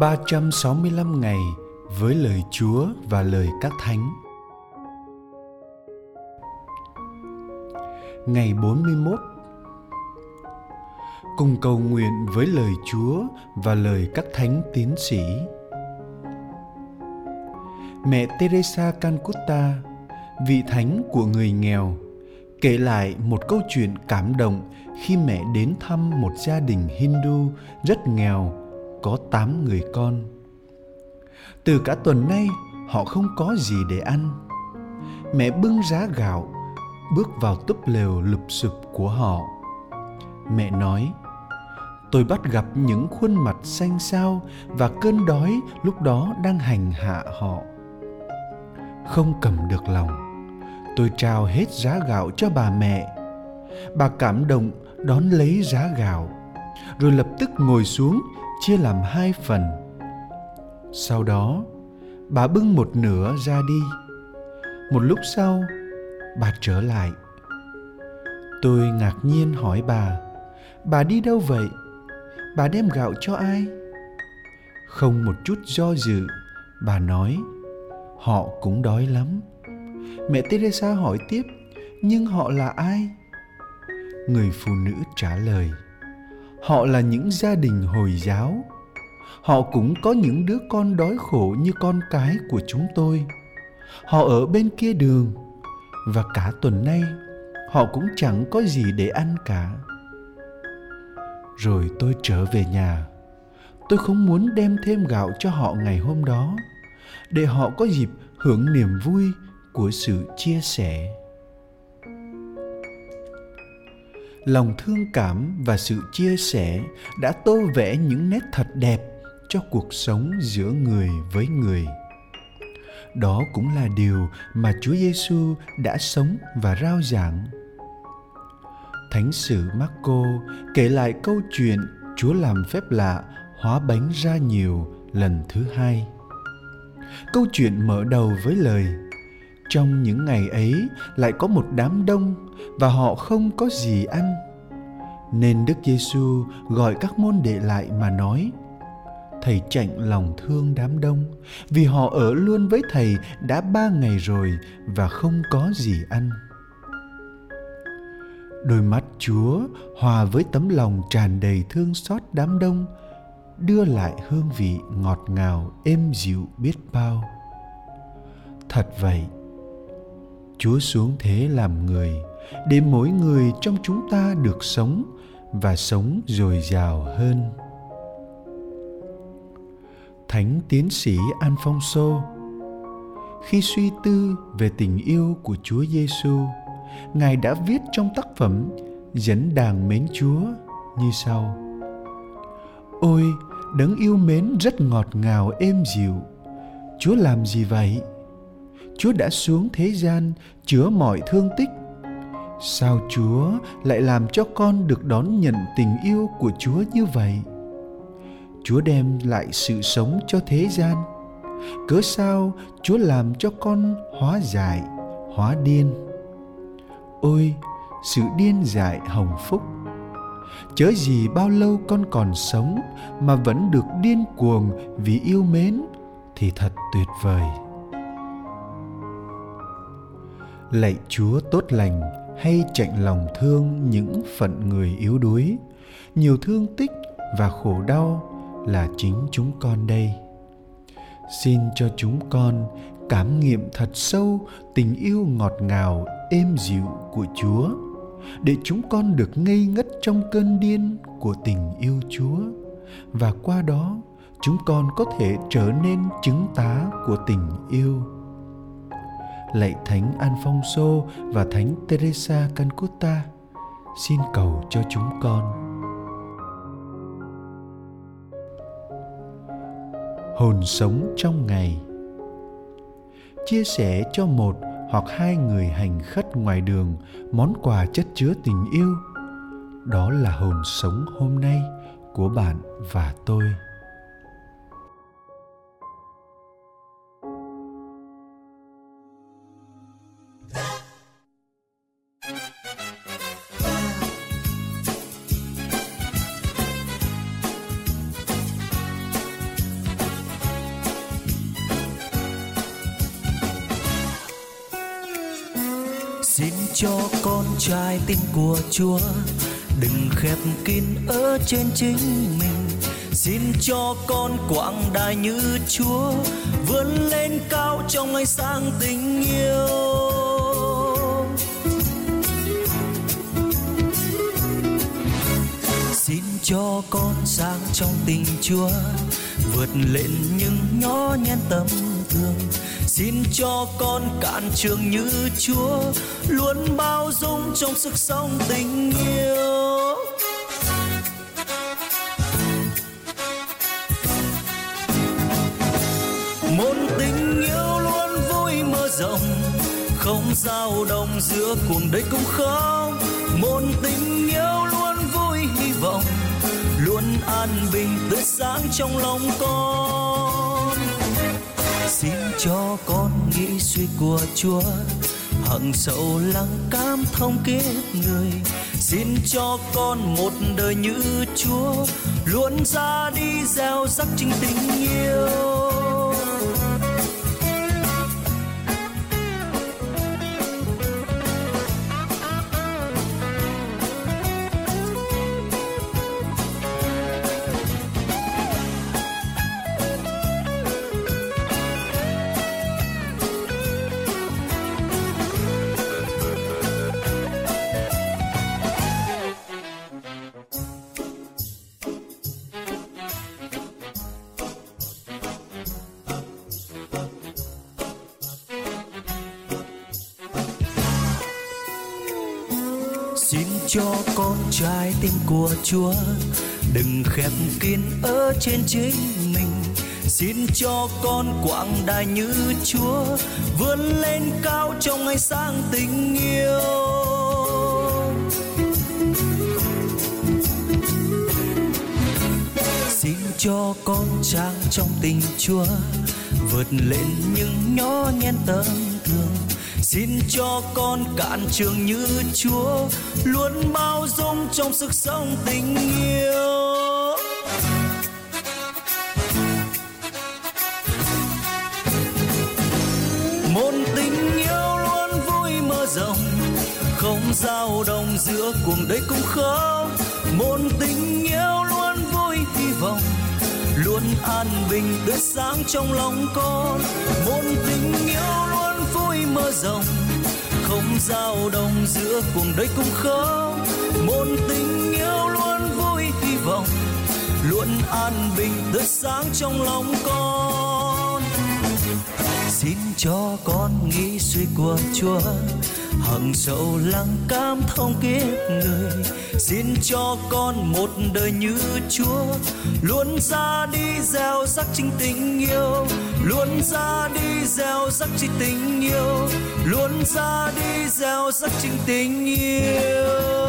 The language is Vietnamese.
365 ngày với lời Chúa và lời các thánh. Ngày 41 Cùng cầu nguyện với lời Chúa và lời các thánh tiến sĩ. Mẹ Teresa Calcutta, vị thánh của người nghèo, kể lại một câu chuyện cảm động khi mẹ đến thăm một gia đình Hindu rất nghèo, có 8 người con. Từ cả tuần nay, họ không có gì để ăn. Mẹ bưng giá gạo, bước vào túp lều lụp sụp của họ. Mẹ nói, tôi bắt gặp những khuôn mặt xanh xao và cơn đói lúc đó đang hành hạ họ. Không cầm được lòng, tôi trao hết giá gạo cho bà mẹ. Bà cảm động đón lấy giá gạo, rồi lập tức ngồi xuống chia làm hai phần. Sau đó, bà bưng một nửa ra đi. Một lúc sau, bà trở lại. Tôi ngạc nhiên hỏi bà, bà đi đâu vậy? Bà đem gạo cho ai? Không một chút do dự, bà nói, họ cũng đói lắm. Mẹ Teresa hỏi tiếp, nhưng họ là ai? Người phụ nữ trả lời, họ là những gia đình hồi giáo. Họ cũng có những đứa con đói khổ như con cái của chúng tôi. Họ ở bên kia đường. Và cả tuần nay, họ cũng chẳng có gì để ăn cả. Rồi tôi trở về nhà. Tôi không muốn đem thêm gạo cho họ ngày hôm đó, để họ có dịp hưởng niềm vui của sự chia sẻ. Lòng thương cảm và sự chia sẻ đã tô vẽ những nét thật đẹp cho cuộc sống giữa người với người đó cũng là điều mà Chúa Giêsu đã sống và rao giảng. Thánh sử Marco kể lại câu chuyện Chúa làm phép lạ hóa bánh ra nhiều lần thứ hai. Câu chuyện mở đầu với lời trong những ngày ấy lại có một đám đông và họ không có gì ăn. Nên đức giêsu gọi các môn đệ lại mà nói, thầy chạnh lòng thương đám đông, vì họ ở luôn với thầy đã ba ngày rồi và không có gì ăn. Đôi mắt chúa hòa với tấm lòng tràn đầy thương xót đám đông, đưa lại hương vị ngọt ngào, êm dịu biết bao. Thật vậy chúa xuống thế làm người, để mỗi người trong chúng ta được sống và sống dồi dào hơn. Thánh tiến sĩ alfonso, khi suy tư về tình yêu của chúa giêsu, ngài đã viết trong tác phẩm dẫn đàn mến chúa như sau ôi, đấng yêu mến rất ngọt ngào êm dịu, chúa làm gì vậy? Chúa đã xuống thế gian chứa mọi thương tích. Sao chúa lại làm cho con được đón nhận tình yêu của chúa như vậy? Chúa đem lại sự sống cho thế gian. Cớ sao chúa làm cho con hóa dại hóa điên? Ôi, sự điên dại hồng phúc! Chớ gì bao lâu con còn sống mà vẫn được điên cuồng vì yêu mến thì thật tuyệt vời lạy chúa tốt lành, hay chạnh lòng thương những phận người yếu đuối. Nhiều thương tích và khổ đau là chính chúng con đây. Xin cho chúng con cảm nghiệm thật sâu tình yêu ngọt ngào, êm dịu của chúa, để chúng con được ngây ngất trong cơn điên của tình yêu chúa. Và qua đó, chúng con có thể trở nên chứng tá của tình yêu lạy thánh Alfonso và thánh Teresa Calcutta, xin cầu cho chúng con. Hồn sống trong ngày Chia sẻ cho một hoặc hai người hành khất ngoài đường món quà chất chứa tình yêu. Đó là hồn sống hôm nay của bạn và tôi. Cho con trai tin của Chúa. Đừng khép kín ở trên chính mình. Xin cho con quảng đại như Chúa, vươn lên cao trong ánh sáng tình yêu. Xin cho con sáng trong tình Chúa, vượt lên những nhỏ nhen tâm thương. Xin cho con cạn trường như Chúa, luôn bao dung trong sức sống tình yêu. Một tình yêu luôn vui mơ rộng, không dao động giữa cuộc đời cũng không. Một tình yêu luôn vui hy vọng, luôn an bình tươi sáng trong lòng con cho con nghĩ suy của Chúa. Hằng sâu lắng cảm thông kiếp người. Xin cho con một đời như Chúa. Luôn ra đi gieo rắc chính tình yêu. Xin cho con trai tim của Chúa đừng khép kín ở trên chính mình. Xin cho con quảng đại như Chúa vươn lên cao trong ánh sáng tình yêu. Xin cho con trang trong tình Chúa vượt lên những nhỏ nhen tâm xin cho con cạn trường như Chúa, luôn bao dung trong sức sống tình yêu. Một tình yêu luôn vui mơ rộng, không dao động giữa cuộc đời cũng không một tình yêu luôn vui hy vọng, luôn an bình tươi sáng trong lòng con. Một tình yêu luôn mơ rộng, không dao động giữa cuồng đời cũng không một tình yêu luôn vui hy vọng, luôn an bình tươi sáng trong lòng con. Xin cho con nghĩ suy của Chúa, hằng sâu lắng cam thông kiếp người xin cho con một đời như Chúa, luôn ra đi gieo rắc chính tình yêu, luôn ra đi gieo rắc chính tình yêu, luôn ra đi gieo rắc chính tình yêu.